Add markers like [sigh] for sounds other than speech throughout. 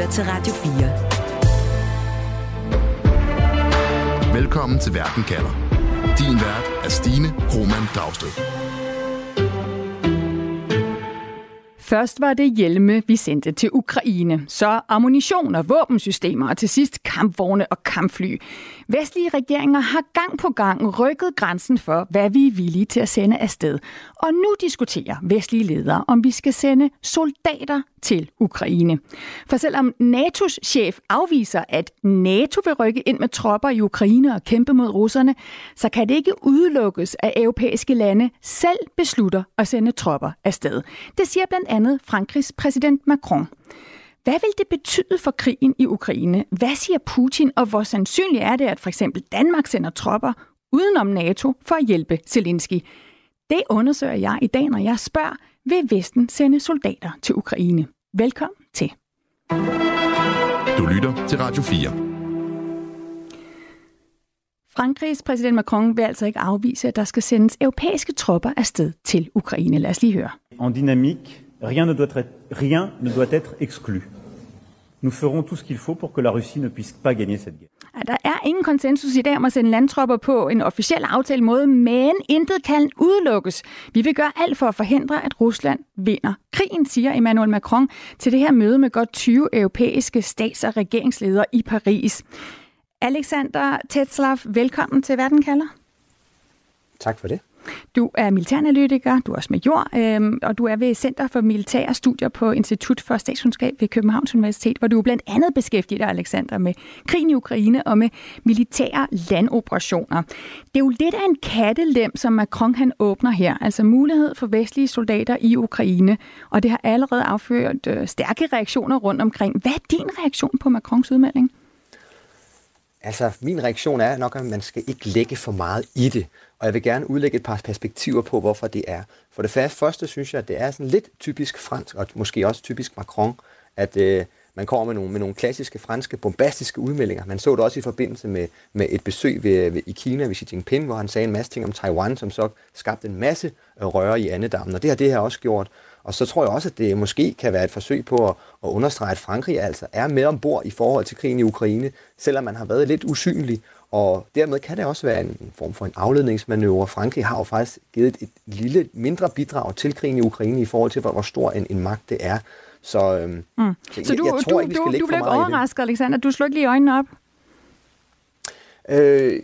lytter til Radio 4. Velkommen til Verden kalder. Din vært er Stine Roman Dragsted. Først var det hjelme, vi sendte til Ukraine, så ammunition og våbensystemer, og til sidst kampvogne og kampfly. Vestlige regeringer har gang på gang rykket grænsen for, hvad vi er villige til at sende afsted. Og nu diskuterer vestlige ledere, om vi skal sende soldater til Ukraine. For selvom NATO's chef afviser, at NATO vil rykke ind med tropper i Ukraine og kæmpe mod russerne, så kan det ikke udelukkes, at europæiske lande selv beslutter at sende tropper afsted. Det siger blandt andet Frankrigs præsident Macron. Hvad vil det betyde for krigen i Ukraine? Hvad siger Putin, og hvor sandsynligt er det, at for eksempel Danmark sender tropper udenom NATO for at hjælpe Zelensky? Det undersøger jeg i dag, når jeg spørger, vil Vesten sende soldater til Ukraine? Velkommen til. Du lytter til Radio 4. Frankrigs præsident Macron vil altså ikke afvise, at der skal sendes europæiske tropper afsted til Ukraine. Lad os lige høre. En dynamique, rien ne doit être, rien ne doit être exclu. Nous ferons tout ce qu'il faut pour que la Russie ne puisse pas gagner cette guerre. Der er ingen konsensus i dag om at sende landtropper på en officiel aftale måde, men intet kan udelukkes. Vi vil gøre alt for at forhindre, at Rusland vinder krigen, siger Emmanuel Macron til det her møde med godt 20 europæiske stats- og regeringsledere i Paris. Alexander Tetzlaff, velkommen til Verden kalder. Tak for det. Du er militæranalytiker, du er også major, øh, og du er ved Center for Militære Studier på Institut for Statskundskab ved Københavns Universitet, hvor du blandt andet beskæftiger dig, Alexander, med krigen i Ukraine og med militære landoperationer. Det er jo lidt af en kattelem, som Macron han åbner her, altså mulighed for vestlige soldater i Ukraine, og det har allerede afført øh, stærke reaktioner rundt omkring. Hvad er din reaktion på Macrons udmelding? Altså, min reaktion er nok, at man skal ikke lægge for meget i det. Og jeg vil gerne udlægge et par perspektiver på, hvorfor det er. For det første synes jeg, at det er sådan lidt typisk fransk, og måske også typisk Macron, at øh, man kommer med nogle, med nogle klassiske franske bombastiske udmeldinger. Man så det også i forbindelse med, med et besøg ved, ved, i Kina ved Xi Jinping, hvor han sagde en masse ting om Taiwan, som så skabte en masse øh, røre i andedammen. Og det har det her også gjort. Og så tror jeg også, at det måske kan være et forsøg på at, at understrege, at Frankrig altså er med ombord i forhold til krigen i Ukraine, selvom man har været lidt usynlig. Og dermed kan det også være en form for en afledningsmanøvre. Frankrig har jo faktisk givet et, lille, mindre bidrag til krigen i Ukraine i forhold til, hvor stor en, en magt det er. Så, øhm, mm. så, så du, jeg, jeg tror du, ikke, vi skal du, du blev ikke overrasket, Alexander? Du slog ikke lige øjnene op? Øh,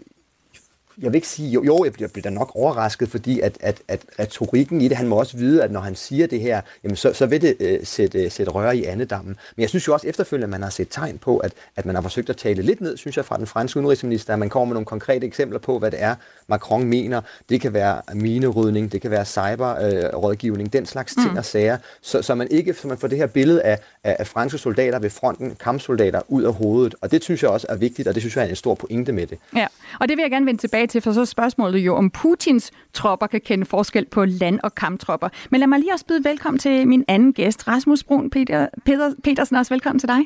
jeg vil ikke sige, jo, jo jeg bliver, bliver da nok overrasket, fordi at, at, at retorikken i det, han må også vide, at når han siger det her, jamen så, så vil det øh, sætte, sætte røre i andedammen. Men jeg synes jo også efterfølgende, at man har set tegn på, at, at man har forsøgt at tale lidt ned, synes jeg, fra den franske udenrigsminister, at man kommer med nogle konkrete eksempler på, hvad det er, Macron mener. Det kan være minerydning, det kan være cyberrådgivning, øh, den slags ting mm. og sager, så, så man ikke så man får det her billede af, af, af franske soldater ved fronten, kampsoldater, ud af hovedet. Og det synes jeg også er vigtigt, og det synes jeg er en stor pointe med det. Ja, og det vil jeg gerne vende tilbage til, for så er spørgsmålet jo, om Putins tropper kan kende forskel på land- og kamptropper. Men lad mig lige også byde velkommen til min anden gæst, Rasmus Brun Peter, Peter, Petersen. Også velkommen til dig.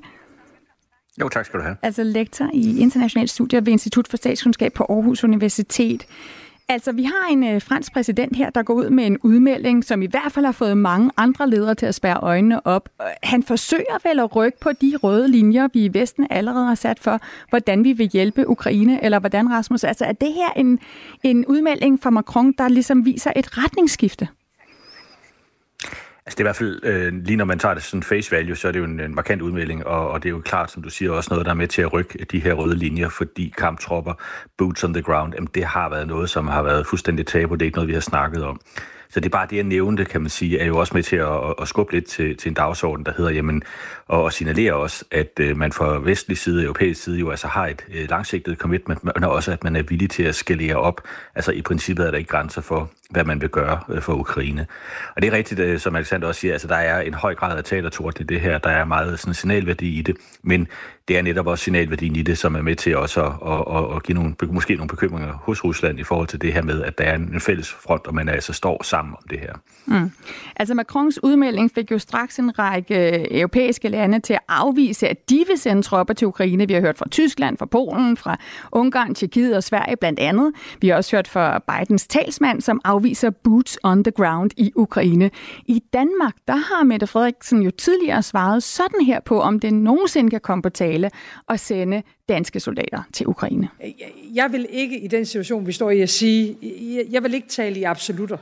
Jo, tak skal du have. Altså lektor i internationale studier ved Institut for Statskundskab på Aarhus Universitet. Altså, vi har en øh, fransk præsident her, der går ud med en udmelding, som i hvert fald har fået mange andre ledere til at spære øjnene op. Øh, han forsøger vel at rykke på de røde linjer, vi i Vesten allerede har sat for, hvordan vi vil hjælpe Ukraine, eller hvordan, Rasmus? Altså, er det her en, en udmelding fra Macron, der ligesom viser et retningsskifte? Altså det er i hvert fald, øh, lige når man tager det sådan face value, så er det jo en, en markant udmelding, og, og det er jo klart, som du siger, også noget, der er med til at rykke de her røde linjer, fordi kamptropper, boots on the ground, jamen det har været noget, som har været fuldstændig tabu, det er ikke noget, vi har snakket om. Så det er bare det, jeg nævnte, kan man sige, er jo også med til at, at skubbe lidt til, til en dagsorden, der hedder, jamen, og, og signalere også, at øh, man fra vestlig side, europæisk side, jo altså har et øh, langsigtet commitment, men også, at man er villig til at skalere op. Altså i princippet er der ikke grænser for, hvad man vil gøre øh, for Ukraine. Og det er rigtigt, øh, som Alexander også siger, altså der er en høj grad af talertort i det her, der er meget sådan signalværdi i det, men det er netop også signalværdien i det, som er med til også at, at, at, give nogle, måske nogle bekymringer hos Rusland i forhold til det her med, at der er en fælles front, og man altså står sammen om det her. Mm. Altså Macrons udmelding fik jo straks en række øh, europæiske lande til at afvise, at de vil sende tropper til Ukraine. Vi har hørt fra Tyskland, fra Polen, fra Ungarn, Tjekkiet og Sverige blandt andet. Vi har også hørt fra Bidens talsmand, som afviser boots on the ground i Ukraine. I Danmark, der har Mette Frederiksen jo tidligere svaret sådan her på, om det nogensinde kan komme på tale at sende danske soldater til Ukraine. Jeg vil ikke i den situation, vi står i, at sige, jeg vil ikke tale i absolutter.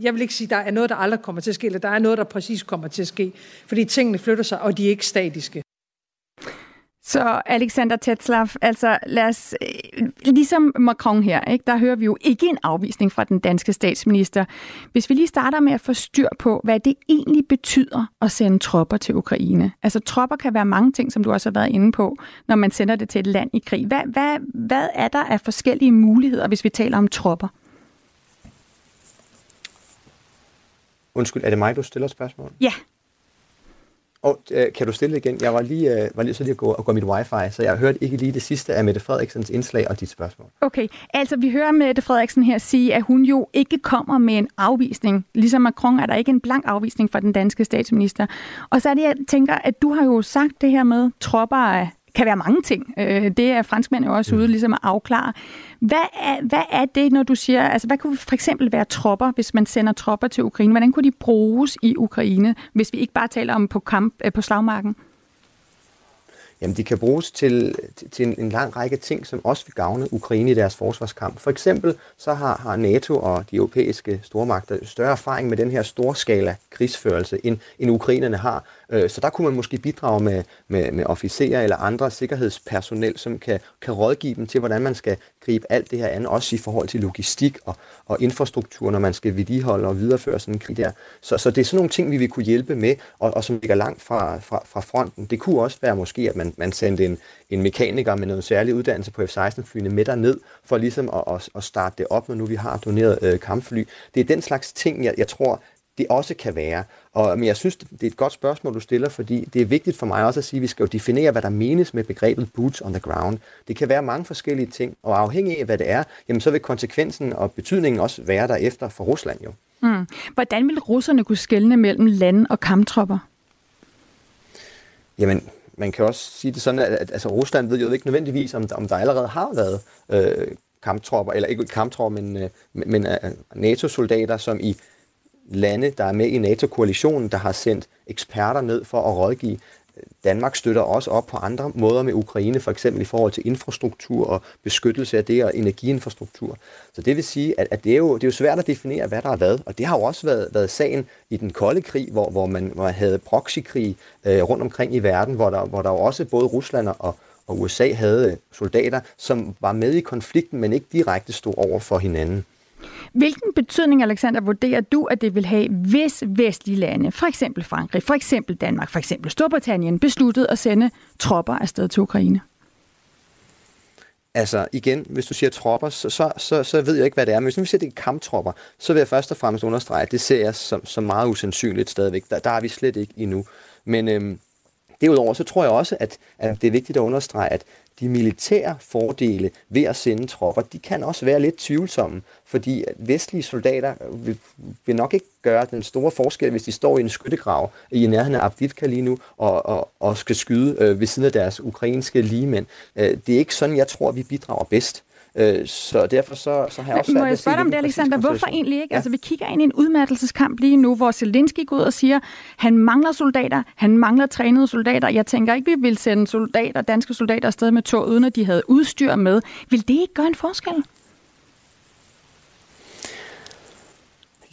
Jeg vil ikke sige, at der er noget, der aldrig kommer til at ske, eller der er noget, der præcis kommer til at ske. Fordi tingene flytter sig, og de er ikke statiske. Så Alexander Tetzlaff, altså lad os, øh, ligesom Macron her, ikke, der hører vi jo ikke en afvisning fra den danske statsminister. Hvis vi lige starter med at få styr på, hvad det egentlig betyder at sende tropper til Ukraine. Altså tropper kan være mange ting, som du også har været inde på, når man sender det til et land i krig. Hvad, hvad, hvad er der af forskellige muligheder, hvis vi taler om tropper? Undskyld, er det mig, du stiller spørgsmål? Ja. Og øh, kan du stille igen? Jeg var lige, øh, var lige så lige at gå, at gå mit wifi, så jeg hørte ikke lige det sidste af Mette Frederiksens indslag og dit spørgsmål. Okay, altså vi hører Mette Frederiksen her sige, at hun jo ikke kommer med en afvisning. Ligesom Macron er der ikke en blank afvisning fra den danske statsminister. Og så er det, jeg tænker, at du har jo sagt det her med, tropper af kan være mange ting. Øh, det er franskmænd jo også ude mm. ligesom at afklare. Hvad er, hvad er det, når du siger, altså hvad kunne for eksempel være tropper, hvis man sender tropper til Ukraine? Hvordan kunne de bruges i Ukraine, hvis vi ikke bare taler om på kamp øh, på slagmarken? Jamen, de kan bruges til, til en, lang række ting, som også vil gavne Ukraine i deres forsvarskamp. For eksempel så har, har NATO og de europæiske stormagter større erfaring med den her storskala krigsførelse, end, end ukrainerne har. Øh, så der kunne man måske bidrage med, med, med officerer eller andre sikkerhedspersonel, som kan, kan rådgive dem til, hvordan man skal gribe alt det her an, også i forhold til logistik og, og infrastruktur, når man skal vedligeholde og videreføre sådan en krig der. Så, så det er sådan nogle ting, vi vil kunne hjælpe med, og, og som ligger langt fra, fra, fra fronten. Det kunne også være måske, at man, man sendte en, en mekaniker med noget særlig uddannelse på F-16-flyene med derned, for ligesom at, at, at starte det op, når nu vi har doneret øh, kampfly. Det er den slags ting, jeg, jeg tror, det også kan være. Og, men jeg synes, det er et godt spørgsmål, du stiller, fordi det er vigtigt for mig også at sige, at vi skal jo definere, hvad der menes med begrebet boots on the ground. Det kan være mange forskellige ting, og afhængig af, hvad det er, jamen så vil konsekvensen og betydningen også være derefter for Rusland jo. Mm. Hvordan vil russerne kunne skelne mellem land og kamptropper? Jamen, man kan også sige det sådan, at, at altså, Rusland ved jo ikke nødvendigvis, om, om der allerede har været øh, kamptropper, eller ikke kamptropper, men, øh, men øh, NATO-soldater, som i lande, der er med i NATO-koalitionen, der har sendt eksperter ned for at rådgive. Danmark støtter også op på andre måder med Ukraine, for eksempel i forhold til infrastruktur og beskyttelse af det og energiinfrastruktur. Så det vil sige, at, at det, er jo, det er jo svært at definere, hvad der er hvad, og det har jo også været, været sagen i den kolde krig, hvor, hvor, man, hvor man havde proxykrig øh, rundt omkring i verden, hvor der, hvor der jo også både Rusland og, og USA havde soldater, som var med i konflikten, men ikke direkte stod over for hinanden. Hvilken betydning, Alexander, vurderer du, at det vil have, hvis vestlige lande, for eksempel Frankrig, for eksempel Danmark, for eksempel Storbritannien, besluttede at sende tropper afsted til Ukraine? Altså igen, hvis du siger tropper, så, så, så, så ved jeg ikke, hvad det er. Men hvis nu vi siger, det er kamptropper, så vil jeg først og fremmest understrege, at det ser jeg som, som meget usandsynligt stadigvæk. Der, der er vi slet ikke endnu. Men øhm, derudover, så tror jeg også, at, at det er vigtigt at understrege, at de militære fordele ved at sende tropper, de kan også være lidt tvivlsomme, fordi vestlige soldater vil, vil nok ikke gøre den store forskel, hvis de står i en skyttegrav i nærheden af Avdivka lige nu og, og, og skal skyde øh, ved siden af deres ukrainske ligemænd. Øh, det er ikke sådan, jeg tror, vi bidrager bedst. Øh, så derfor så, så har jeg også Må jeg spørge dig om det, Alexander? Hvorfor egentlig ikke? Ja. Altså, vi kigger ind i en udmattelseskamp lige nu, hvor Zelensky går ud og siger, han mangler soldater, han mangler trænede soldater. Jeg tænker ikke, vi vil sende soldater, danske soldater afsted med tog, uden at de havde udstyr med. Vil det ikke gøre en forskel?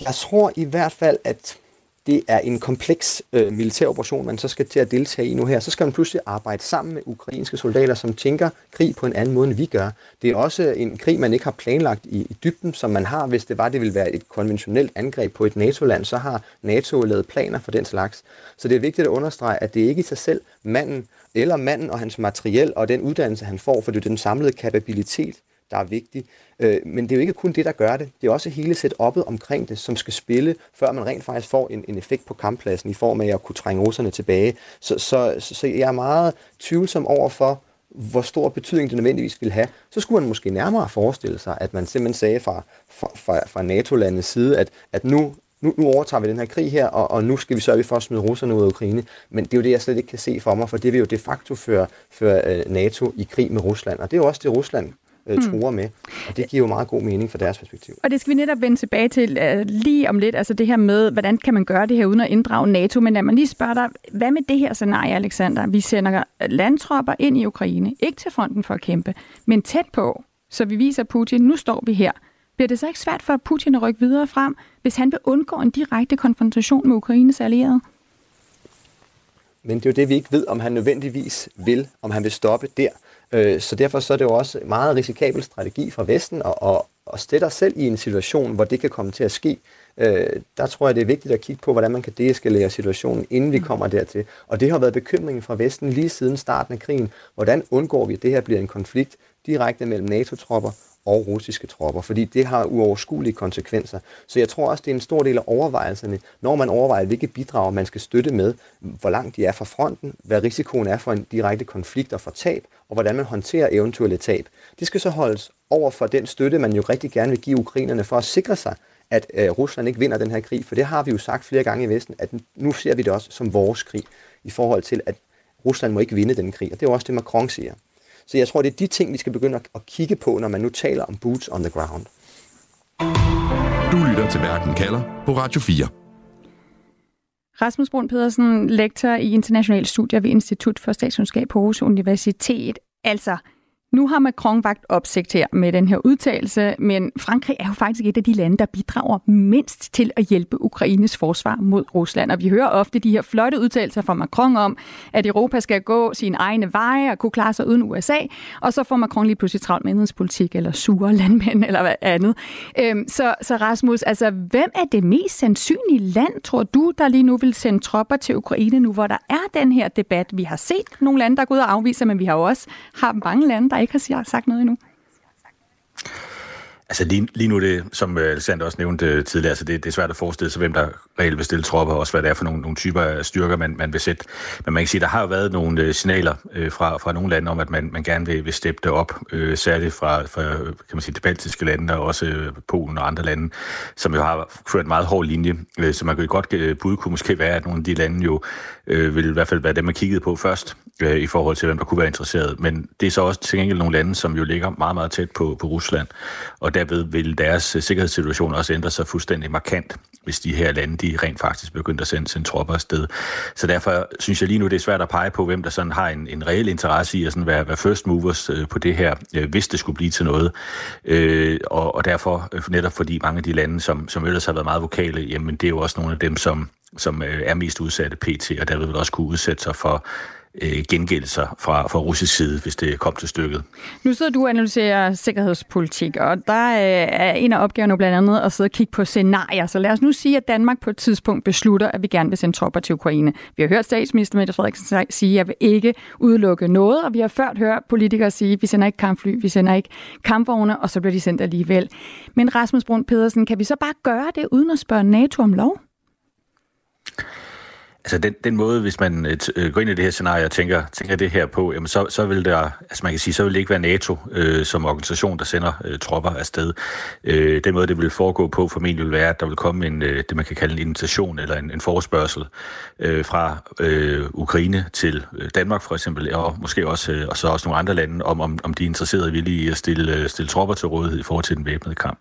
Jeg tror i hvert fald, at det er en kompleks øh, militær operation, man så skal til at deltage i nu her. Så skal man pludselig arbejde sammen med ukrainske soldater, som tænker krig på en anden måde, end vi gør. Det er også en krig, man ikke har planlagt i, i dybden, som man har, hvis det var, det ville være et konventionelt angreb på et NATO-land, så har NATO lavet planer for den slags. Så det er vigtigt at understrege, at det ikke i sig selv manden, eller manden og hans materiel og den uddannelse, han får, for det er den samlede kapabilitet, der er vigtig. Øh, men det er jo ikke kun det, der gør det. Det er også hele setup'et omkring det, som skal spille, før man rent faktisk får en, en effekt på kamppladsen i form af at kunne trænge russerne tilbage. Så, så, så, så jeg er meget tvivlsom over for, hvor stor betydning det nødvendigvis vil have, så skulle man måske nærmere forestille sig, at man simpelthen sagde fra, fra, fra, fra NATO-landets side, at, at nu nu, nu overtager vi den her krig her, og, og nu skal vi sørge for at smide russerne ud af Ukraine. Men det er jo det, jeg slet ikke kan se for mig, for det vil jo de facto føre, føre øh, NATO i krig med Rusland. Og det er jo også det, Rusland øh, hmm. truer med. Og det giver jo meget god mening for deres perspektiv. Og det skal vi netop vende tilbage til uh, lige om lidt, altså det her med, hvordan kan man gøre det her uden at inddrage NATO. Men lad mig lige spørge dig, hvad med det her scenarie, Alexander? Vi sender landtropper ind i Ukraine, ikke til fronten for at kæmpe, men tæt på, så vi viser Putin, nu står vi her. Bliver det så ikke svært for Putin at rykke videre frem, hvis han vil undgå en direkte konfrontation med Ukraines allierede? Men det er jo det, vi ikke ved, om han nødvendigvis vil, om han vil stoppe der. Øh, så derfor så er det jo også meget risikabel strategi fra Vesten at, at, at stille os selv i en situation, hvor det kan komme til at ske. Øh, der tror jeg, det er vigtigt at kigge på, hvordan man kan deeskalere situationen, inden vi mm. kommer dertil. Og det har været bekymringen fra Vesten lige siden starten af krigen. Hvordan undgår vi, at det her bliver en konflikt direkte mellem NATO-tropper og russiske tropper, fordi det har uoverskuelige konsekvenser. Så jeg tror også, det er en stor del af overvejelserne, når man overvejer, hvilke bidrag man skal støtte med, hvor langt de er fra fronten, hvad risikoen er for en direkte konflikt og for tab, og hvordan man håndterer eventuelle tab. Det skal så holdes over for den støtte, man jo rigtig gerne vil give ukrainerne for at sikre sig, at øh, Rusland ikke vinder den her krig. For det har vi jo sagt flere gange i Vesten, at nu ser vi det også som vores krig, i forhold til, at Rusland må ikke vinde den krig. Og det er også det, Macron siger. Så jeg tror, det er de ting, vi skal begynde at kigge på, når man nu taler om boots on the ground. Du lytter til Verden kalder på Radio 4. Rasmus Brun Pedersen, lektor i internationale studier ved Institut for Statskundskab på Aarhus Universitet. Altså, nu har Macron vagt opsigt her med den her udtalelse, men Frankrig er jo faktisk et af de lande, der bidrager mindst til at hjælpe Ukraines forsvar mod Rusland. Og vi hører ofte de her flotte udtalelser fra Macron om, at Europa skal gå sine egne veje og kunne klare sig uden USA, og så får Macron lige pludselig travlt med indrigspolitik eller sure [laughs] landmænd eller hvad andet. Øhm, så, så Rasmus, altså hvem er det mest sandsynlige land, tror du, der lige nu vil sende tropper til Ukraine nu, hvor der er den her debat? Vi har set nogle lande, der går gået og afviser, men vi har jo også har mange lande, der ikke har sagt noget endnu? Altså lige, lige nu det, som øh, Alexander også nævnte øh, tidligere, så det, det er svært at forestille sig, hvem der reelt vil stille tropper, og også hvad det er for nogle, nogle typer af styrker, man, man vil sætte. Men man kan sige, der har jo været nogle øh, signaler øh, fra, fra nogle lande om, at man, man gerne vil, vil steppe det op, øh, særligt fra, fra kan man sige, de baltiske lande, og også øh, Polen og andre lande, som jo har ført en meget hård linje. Øh, så man kan godt øh, bud kunne måske være, at nogle af de lande jo øh, vil i hvert fald være dem, man kiggede på først, øh, i forhold til, hvem der kunne være interesseret. Men det er så også til gengæld nogle lande, som jo ligger meget, meget tæt på, på Rusland, og derved vil deres øh, sikkerhedssituation også ændre sig fuldstændig markant, hvis de her lande, de rent faktisk begyndte at sende sine tropper afsted. Så derfor synes jeg lige nu, det er svært at pege på, hvem der sådan har en, en reel interesse i at sådan være, være first movers øh, på det her, øh, hvis det skulle blive til noget. Øh, og, og derfor, netop fordi mange af de lande, som, som ellers har været meget vokale, jamen det er jo også nogle af dem, som, som er mest udsatte pt, og derved vil også kunne udsætte sig for øh, gengældelser fra, fra russisk side, hvis det kom til stykket. Nu sidder du og analyserer sikkerhedspolitik, og der øh, er en af opgaverne blandt andet at sidde og kigge på scenarier. Så lad os nu sige, at Danmark på et tidspunkt beslutter, at vi gerne vil sende tropper til Ukraine. Vi har hørt statsminister Mette Frederiksen sige, at jeg vil ikke udelukke noget, og vi har ført hørt politikere sige, at vi sender ikke kampfly, vi sender ikke kampvogne, og så bliver de sendt alligevel. Men Rasmus Brun Pedersen, kan vi så bare gøre det uden at spørge NATO om lov? Altså den, den måde, hvis man øh, øh, går ind i det her scenarie og tænker, tænker det her på, jamen så, så vil der, altså man kan sige, så vil det ikke være NATO øh, som organisation, der sender øh, tropper afsted. Øh, den måde, det vil foregå på formentlig vil være, at der vil komme en, øh, det man kan kalde en invitation eller en, en forespørgsel øh, fra øh, Ukraine til øh, Danmark for eksempel, og måske også, øh, og så også nogle andre lande, om, om, om de er interesserede og villige i at stille, øh, stille tropper til rådighed i forhold til den væbnede kamp.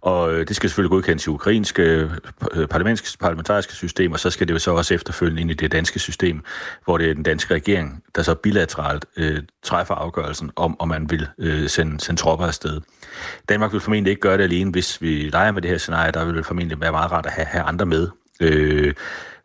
Og øh, det skal selvfølgelig godkendes i ukrainske øh, parlamentariske system, og så skal det jo så også efterfølgende ind i det danske system, hvor det er den danske regering, der så bilateralt øh, træffer afgørelsen om, om man vil øh, sende, sende tropper afsted. Danmark vil formentlig ikke gøre det alene, hvis vi leger med det her scenarie. Der vil det formentlig være meget rart at have, have andre med. Øh,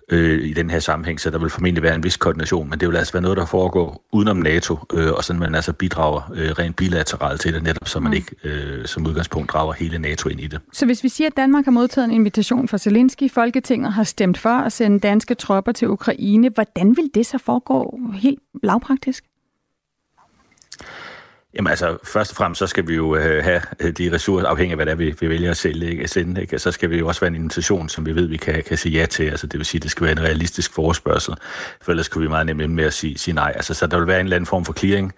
øh, i den her sammenhæng, så der vil formentlig være en vis koordination, men det vil altså være noget, der foregår udenom NATO, øh, og sådan man altså bidrager øh, rent bilateralt til det, netop så man mm. ikke øh, som udgangspunkt drager hele NATO ind i det. Så hvis vi siger, at Danmark har modtaget en invitation fra Zelensky, Folketinget har stemt for at sende danske tropper til Ukraine, hvordan vil det så foregå helt lavpraktisk? Jamen altså, først og fremmest, så skal vi jo øh, have øh, de ressourcer, afhængig af hvad det er, vi, vi vælger at sælge, ikke? sende, ikke? så skal vi jo også være en invitation, som vi ved, vi kan, kan sige ja til. Altså, det vil sige, det skal være en realistisk forespørgsel, for ellers kunne vi meget nemt med at sige, sige nej. Altså, så der vil være en eller anden form for clearing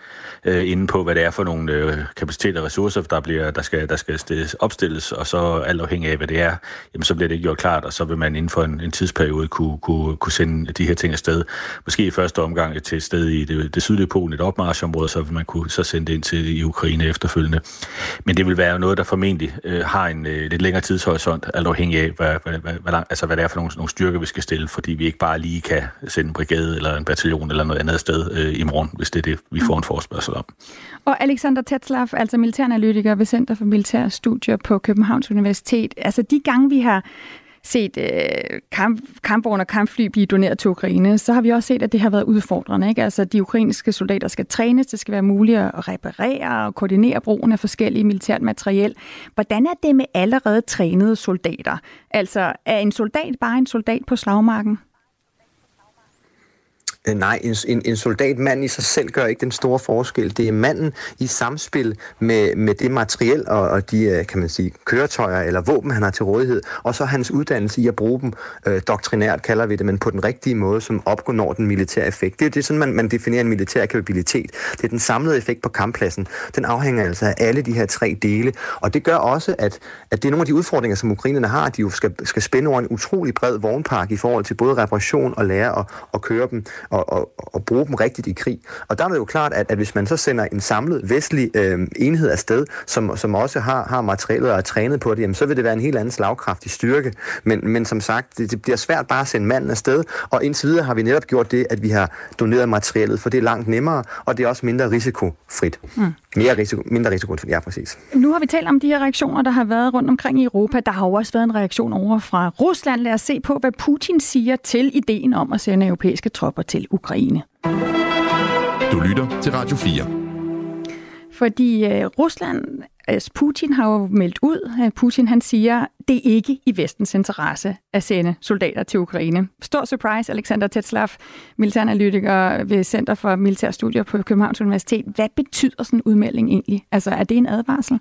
øh, inde på, hvad det er for nogle øh, kapaciteter og ressourcer, der, bliver, der skal, der skal stilles, opstilles, og så alt afhængig af, hvad det er, jamen, så bliver det ikke gjort klart, og så vil man inden for en, en tidsperiode kunne, kunne, kunne sende de her ting afsted. Måske i første omgang til et sted i det, det sydlige Polen, et opmarschområde, så vil man kunne så sende det ind til i Ukraine efterfølgende. Men det vil være noget, der formentlig øh, har en øh, lidt længere tidshorisont, alt afhængig af, hvad, hvad, hvad, hvad, altså, hvad det er for nogle, nogle styrker, vi skal stille, fordi vi ikke bare lige kan sende en brigade eller en bataljon eller noget andet sted øh, i morgen, hvis det er det, vi får en forespørgsel om. Og Alexander Tetzlaff, altså militæranalytiker ved Center for Militære Studier på Københavns Universitet. Altså de gange, vi har set øh, kamp, kampvogne og kampfly blive doneret til Ukraine, så har vi også set, at det har været udfordrende. Ikke? Altså, de ukrainske soldater skal trænes, det skal være muligt at reparere og koordinere brugen af forskellige militært materiel. Hvordan er det med allerede trænede soldater? Altså, er en soldat bare en soldat på slagmarken? Øh, nej, en, en, en soldatmand i sig selv gør ikke den store forskel. Det er manden i samspil med, med det materiel og, og de, øh, kan man sige, køretøjer eller våben, han har til rådighed, og så hans uddannelse i at bruge dem, øh, doktrinært kalder vi det, men på den rigtige måde, som opgår den militære effekt. Det er det sådan, man, man definerer en militær kapabilitet. Det er den samlede effekt på kamppladsen. Den afhænger altså af alle de her tre dele, og det gør også, at, at det er nogle af de udfordringer, som ukrainerne har, at de jo skal, skal spænde over en utrolig bred vognpark i forhold til både reparation og lære at, at køre dem og, og, og bruge dem rigtigt i krig. Og der er det jo klart, at, at hvis man så sender en samlet vestlig øh, enhed afsted, som, som også har, har materialet og er trænet på det, jamen, så vil det være en helt anden slagkraftig styrke. Men, men som sagt, det, det bliver svært bare at sende manden afsted, og indtil videre har vi netop gjort det, at vi har doneret materialet, for det er langt nemmere, og det er også mindre risikofrit. Mm. Mere risiko, mindre risiko, ja præcis. Nu har vi talt om de her reaktioner, der har været rundt omkring i Europa. Der har jo også været en reaktion over fra Rusland. Lad os se på, hvad Putin siger til ideen om at sende europæiske tropper til Ukraine. Du lytter til Radio 4. Fordi uh, Rusland, altså Putin har jo meldt ud, at Putin han siger, det er ikke i vestens interesse at sende soldater til Ukraine. Stor surprise, Alexander Tetslav, militæranalytiker ved Center for Militærstudier på Københavns Universitet. Hvad betyder sådan en udmelding egentlig? Altså er det en advarsel?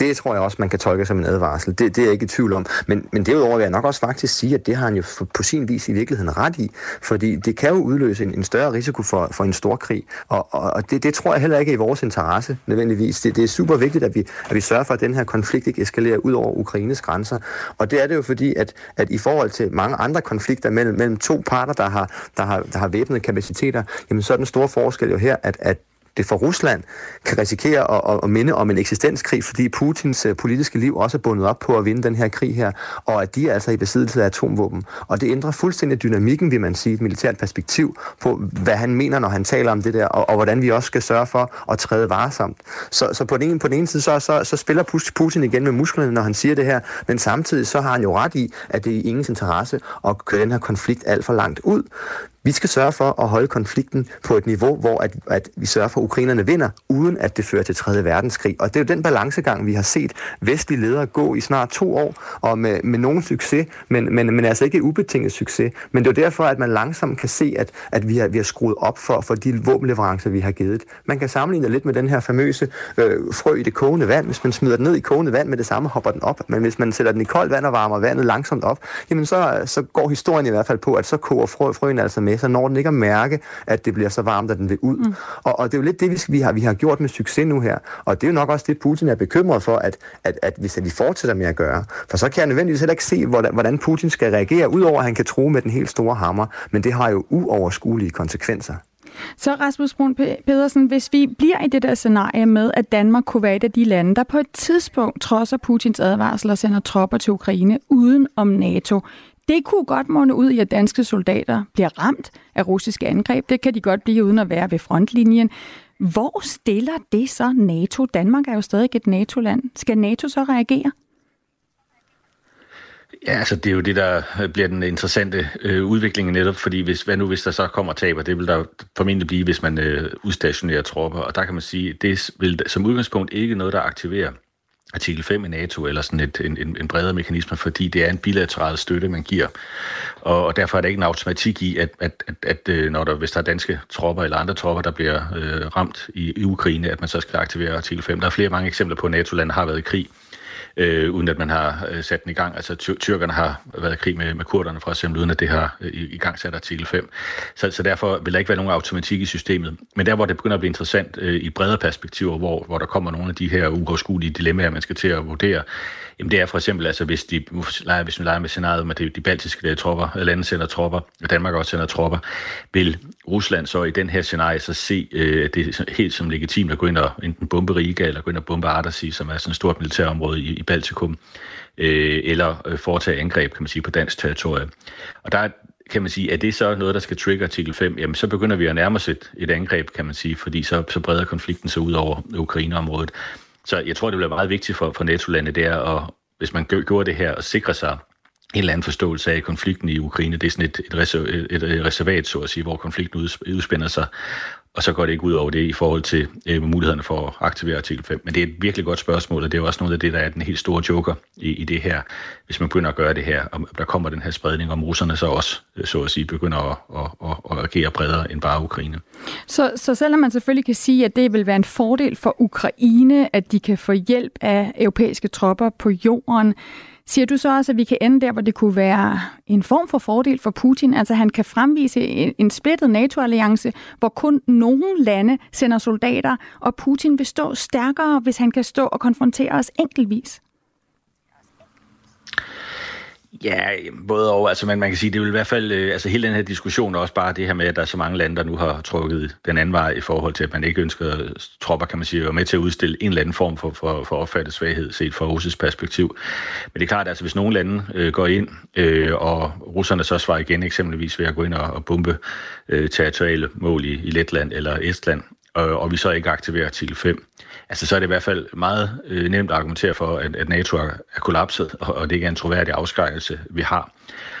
Det tror jeg også, man kan tolke som en advarsel. Det, det er jeg ikke i tvivl om. Men, men derudover vil jeg nok også faktisk sige, at det har han jo på sin vis i virkeligheden ret i. Fordi det kan jo udløse en, en større risiko for, for en stor krig. Og, og, og det, det tror jeg heller ikke er i vores interesse nødvendigvis. Det, det er super vigtigt, at vi, at vi sørger for, at den her konflikt ikke eskalerer ud over Ukraines grænser. Og det er det jo fordi, at, at i forhold til mange andre konflikter mellem, mellem to parter, der har, der har, der har væbnede kapaciteter, jamen så er den store forskel jo her, at, at det for Rusland kan risikere at, at, at minde om en eksistenskrig, fordi Putins øh, politiske liv også er bundet op på at vinde den her krig her, og at de er altså i besiddelse af atomvåben. Og det ændrer fuldstændig dynamikken, vil man sige, et militært perspektiv på, hvad han mener, når han taler om det der, og, og hvordan vi også skal sørge for at træde varsomt. Så, så på, den ene, på den ene side, så, så, så spiller Putin igen med musklerne, når han siger det her, men samtidig så har han jo ret i, at det er i ingens interesse at køre den her konflikt alt for langt ud. Vi skal sørge for at holde konflikten på et niveau, hvor at, at vi sørger for, at ukrainerne vinder, uden at det fører til 3. verdenskrig. Og det er jo den balancegang, vi har set vestlige ledere gå i snart to år, og med, med nogen succes, men, men, men altså ikke ubetinget succes. Men det er jo derfor, at man langsomt kan se, at, at vi, har, vi har skruet op for, for de våbenleverancer, vi har givet. Man kan sammenligne det lidt med den her famøse øh, frø i det kogende vand. Hvis man smider den ned i kogende vand med det samme, hopper den op. Men hvis man sætter den i koldt vand og varmer vandet langsomt op, jamen så, så går historien i hvert fald på, at så koger frø, frøen altså med, så når den ikke at mærke, at det bliver så varmt, at den vil ud. Mm. Og, og det er jo lidt det, vi, vi, har, vi har gjort med succes nu her. Og det er jo nok også det, Putin er bekymret for, at, at, at hvis vi fortsætter med at gøre. For så kan jeg nødvendigvis heller ikke se, hvordan, hvordan Putin skal reagere, udover at han kan tro med den helt store hammer. Men det har jo uoverskuelige konsekvenser. Så Rasmus Brun Pedersen, hvis vi bliver i det der scenarie med, at Danmark kunne være et af de lande, der på et tidspunkt trodser Putins advarsel og sender tropper til Ukraine uden om NATO, det kunne godt måne ud i, at danske soldater bliver ramt af russiske angreb. Det kan de godt blive uden at være ved frontlinjen. Hvor stiller det så NATO? Danmark er jo stadig et NATO-land. Skal NATO så reagere? Ja, altså det er jo det, der bliver den interessante øh, udvikling netop, fordi hvis, hvad nu hvis der så kommer taber, det vil der formentlig blive, hvis man øh, udstationerer tropper, og der kan man sige, det vil som udgangspunkt ikke noget, der aktiverer artikel 5 i NATO, eller sådan et, en, en bredere mekanisme, fordi det er en bilateral støtte, man giver. Og, og derfor er der ikke en automatik i, at, at, at, at øh, når der, hvis der er danske tropper eller andre tropper, der bliver øh, ramt i, i Ukraine, at man så skal aktivere artikel 5. Der er flere mange eksempler på, at NATO-lande har været i krig, øh, uden at man har øh, sat den i gang. Altså ty- tyrkerne har været i krig med, med kurderne for eksempel, uden at det har øh, i gang sat artikel 5. Så, så derfor vil der ikke være nogen automatik i systemet. Men der, hvor det begynder at blive interessant øh, i bredere perspektiver, hvor, hvor der kommer nogle af de her uoverskuelige dilemmaer, man skal til at vurdere, Jamen det er for eksempel, altså hvis, de, leger, hvis vi leger med scenariet med de, de baltiske der tropper, øh, lande sender tropper, og Danmark også sender tropper, vil Rusland så i den her scenarie så se øh, det helt som legitimt at gå ind og enten bombe Riga, eller gå ind og bombe Ardasi, som er sådan et stort militærområde i, i Baltikum, øh, eller øh, foretage angreb, kan man sige, på dansk territorium. Og der kan man sige, er det så noget, der skal trigge artikel 5? Jamen, så begynder vi at nærme os et, et angreb, kan man sige, fordi så, så breder konflikten sig ud over Ukraineområdet. Så jeg tror, det bliver meget vigtigt for, for NATO-landet, det er at, hvis man gjorde det her, at sikre sig en eller anden forståelse af konflikten i Ukraine. Det er sådan et, et, reserv, et, et reservat, så at sige, hvor konflikten udspænder sig, og så går det ikke ud over det i forhold til øh, mulighederne for at aktivere artikel 5. Men det er et virkelig godt spørgsmål, og det er også noget af det, der er den helt store joker i, i det her, hvis man begynder at gøre det her, og der kommer den her spredning, om russerne så også, øh, så at sige, begynder at, at, at, at agere bredere end bare Ukraine. Så, så selvom man selvfølgelig kan sige, at det vil være en fordel for Ukraine, at de kan få hjælp af europæiske tropper på jorden, Siger du så også, at vi kan ende der, hvor det kunne være en form for fordel for Putin? Altså han kan fremvise en, en splittet NATO-alliance, hvor kun nogle lande sender soldater, og Putin vil stå stærkere, hvis han kan stå og konfrontere os enkeltvis? Ja, både og. Altså, man, man kan sige, det vil i hvert fald, øh, altså hele den her diskussion, også bare det her med, at der er så mange lande, der nu har trukket den anden vej i forhold til, at man ikke ønsker øh, tropper, kan man sige, at med til at udstille en eller anden form for, for, for opfattet svaghed, set fra russisk perspektiv. Men det er klart, at altså, hvis nogle lande øh, går ind, øh, og russerne så svarer igen, eksempelvis ved at gå ind og, og bombe øh, territoriale mål i, i Letland eller Estland, og, og vi så ikke aktiverer artikel 5, altså så er det i hvert fald meget øh, nemt at argumentere for, at, at NATO er, er kollapset, og, og det ikke er en troværdig afskrækkelse, vi har.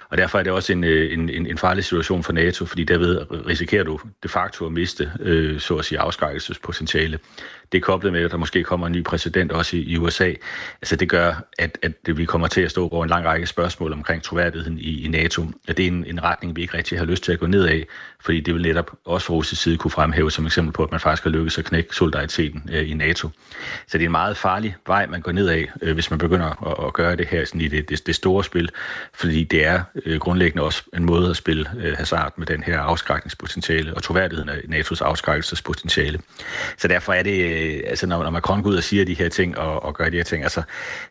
Og derfor er det også en, øh, en, en, en farlig situation for NATO, fordi derved risikerer du de facto at miste, øh, så at sige, afskrækkelsespotentiale det er koblet med, at der måske kommer en ny præsident også i, i USA. Altså det gør, at, at vi kommer til at stå over en lang række spørgsmål omkring troværdigheden i, i NATO. Og det er en, en retning, vi ikke rigtig har lyst til at gå ned af, fordi det vil netop også fra russisk side kunne fremhæve som eksempel på, at man faktisk har lykkes at knække solidariteten øh, i NATO. Så det er en meget farlig vej, man går ned af, øh, hvis man begynder at, at gøre det her sådan i det, det, det store spil, fordi det er øh, grundlæggende også en måde at spille øh, hazard med den her afskrækningspotentiale og troværdigheden af NATO's afskrækkelsespotentiale. Så derfor er det øh, altså når, når Macron går ud og siger de her ting og, og gør de her ting, altså,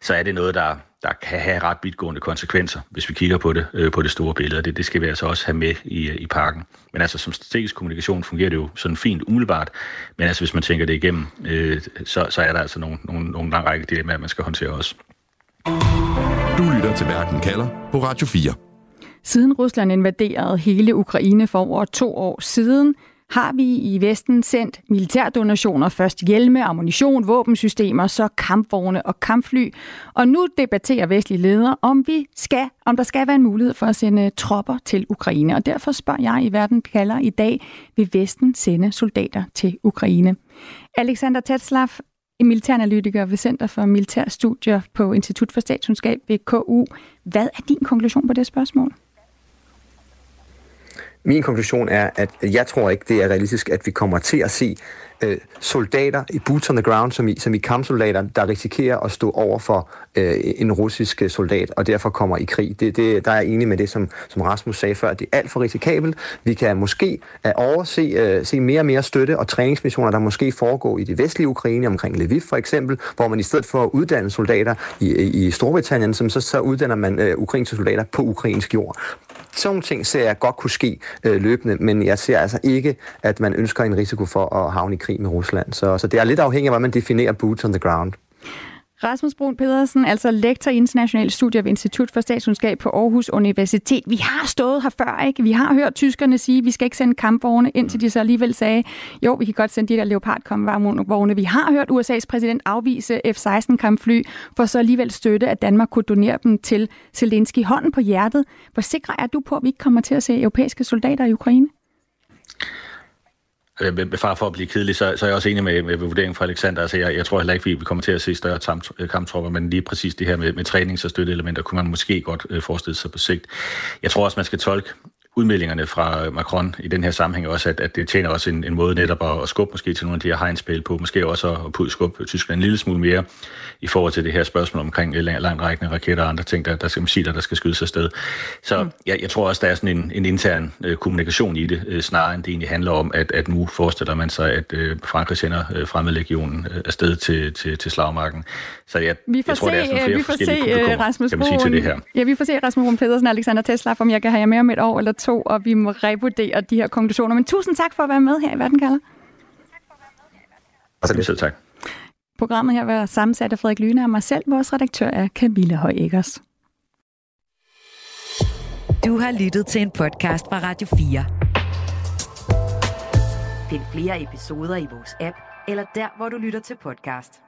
så er det noget, der, der kan have ret vidtgående konsekvenser, hvis vi kigger på det, øh, på det store billede. Det, det skal vi altså også have med i, i parken. Men altså som strategisk kommunikation fungerer det jo sådan fint umiddelbart, men altså hvis man tænker det igennem, øh, så, så er der altså nogle, nogle, nogle lang række dilemmaer, man skal håndtere også. Du lytter til Verden kalder på Radio 4. Siden Rusland invaderede hele Ukraine for over to år siden, har vi i Vesten sendt militærdonationer, først hjelme, ammunition, våbensystemer, så kampvogne og kampfly. Og nu debatterer vestlige ledere, om, vi skal, om der skal være en mulighed for at sende tropper til Ukraine. Og derfor spørger jeg i Verden kalder i dag, vil Vesten sende soldater til Ukraine? Alexander Tetslav, en militæranalytiker ved Center for Militærstudier på Institut for Statskundskab ved KU. Hvad er din konklusion på det spørgsmål? Min konklusion er, at jeg tror ikke, det er realistisk, at vi kommer til at se øh, soldater i boots on the ground, som i, som i kampsoldater, der risikerer at stå over for øh, en russisk øh, soldat, og derfor kommer i krig. Det, det, der er jeg enig med det, som, som Rasmus sagde før, det er alt for risikabelt. Vi kan måske at overse øh, se mere og mere støtte og træningsmissioner, der måske foregår i det vestlige Ukraine, omkring Lviv for eksempel, hvor man i stedet for at uddanne soldater i, i Storbritannien, som så, så uddanner man øh, ukrainske soldater på ukrainsk jord. Sådan nogle ting ser jeg godt kunne ske øh, løbende, men jeg ser altså ikke, at man ønsker en risiko for at havne i krig med Rusland. Så, så det er lidt afhængigt af, hvordan man definerer boots on the ground. Rasmus Brun Pedersen, altså lektor i internationale studier ved Institut for Statskundskab på Aarhus Universitet. Vi har stået her før, ikke? Vi har hørt tyskerne sige, at vi skal ikke sende kampvogne, indtil de så alligevel sagde, jo, vi kan godt sende de der Leopard kampvogne. Vi har hørt USA's præsident afvise F-16 kampfly, for så alligevel støtte, at Danmark kunne donere dem til Zelensky. Hånden på hjertet. Hvor sikker er du på, at vi ikke kommer til at se europæiske soldater i Ukraine? Øh, med far for at blive kedelig, så, så er jeg også enig med, med vurderingen fra Alexander. Altså, jeg, jeg tror heller ikke, vi kommer til at se større øh, kamptropper, men lige præcis det her med, med trænings- og støtteelementer kunne man måske godt øh, forestille sig på sigt. Jeg tror også, man skal tolke udmeldingerne fra Macron i den her sammenhæng også, at, at det tjener også en, en måde netop at, at skubbe måske til nogle af de her hegnspil på, måske også at, at skubbe Tyskland en lille smule mere i forhold til det her spørgsmål omkring langtrækkende raketter og andre ting, der, der skal missiler, der skal skydes afsted. Så mm. jeg, jeg tror også, der er sådan en, en intern øh, kommunikation i det, øh, snarere end det egentlig handler om, at, at nu forestiller man sig, at øh, Frankrig sender øh, fremmedlegionen øh, afsted til, til, til slagmarken. Så jeg, vi får jeg tror, se, der er sådan flere vi får forskellige se, uh, Rasmus kan man sige til det her. Ja, vi får se Rasmus Brun Pedersen og Alexander Tesla, om jeg kan have jer med om et år eller to, og vi må revurdere de her konklusioner. Men tusind tak for at være med her i Verden kalder. Selv tak. Programmet her var sammensat af Frederik Lyne og mig selv. Vores redaktør er Camilla Høj Eggers. Du har lyttet til en podcast fra Radio 4. Find flere episoder i vores app, eller der, hvor du lytter til podcast.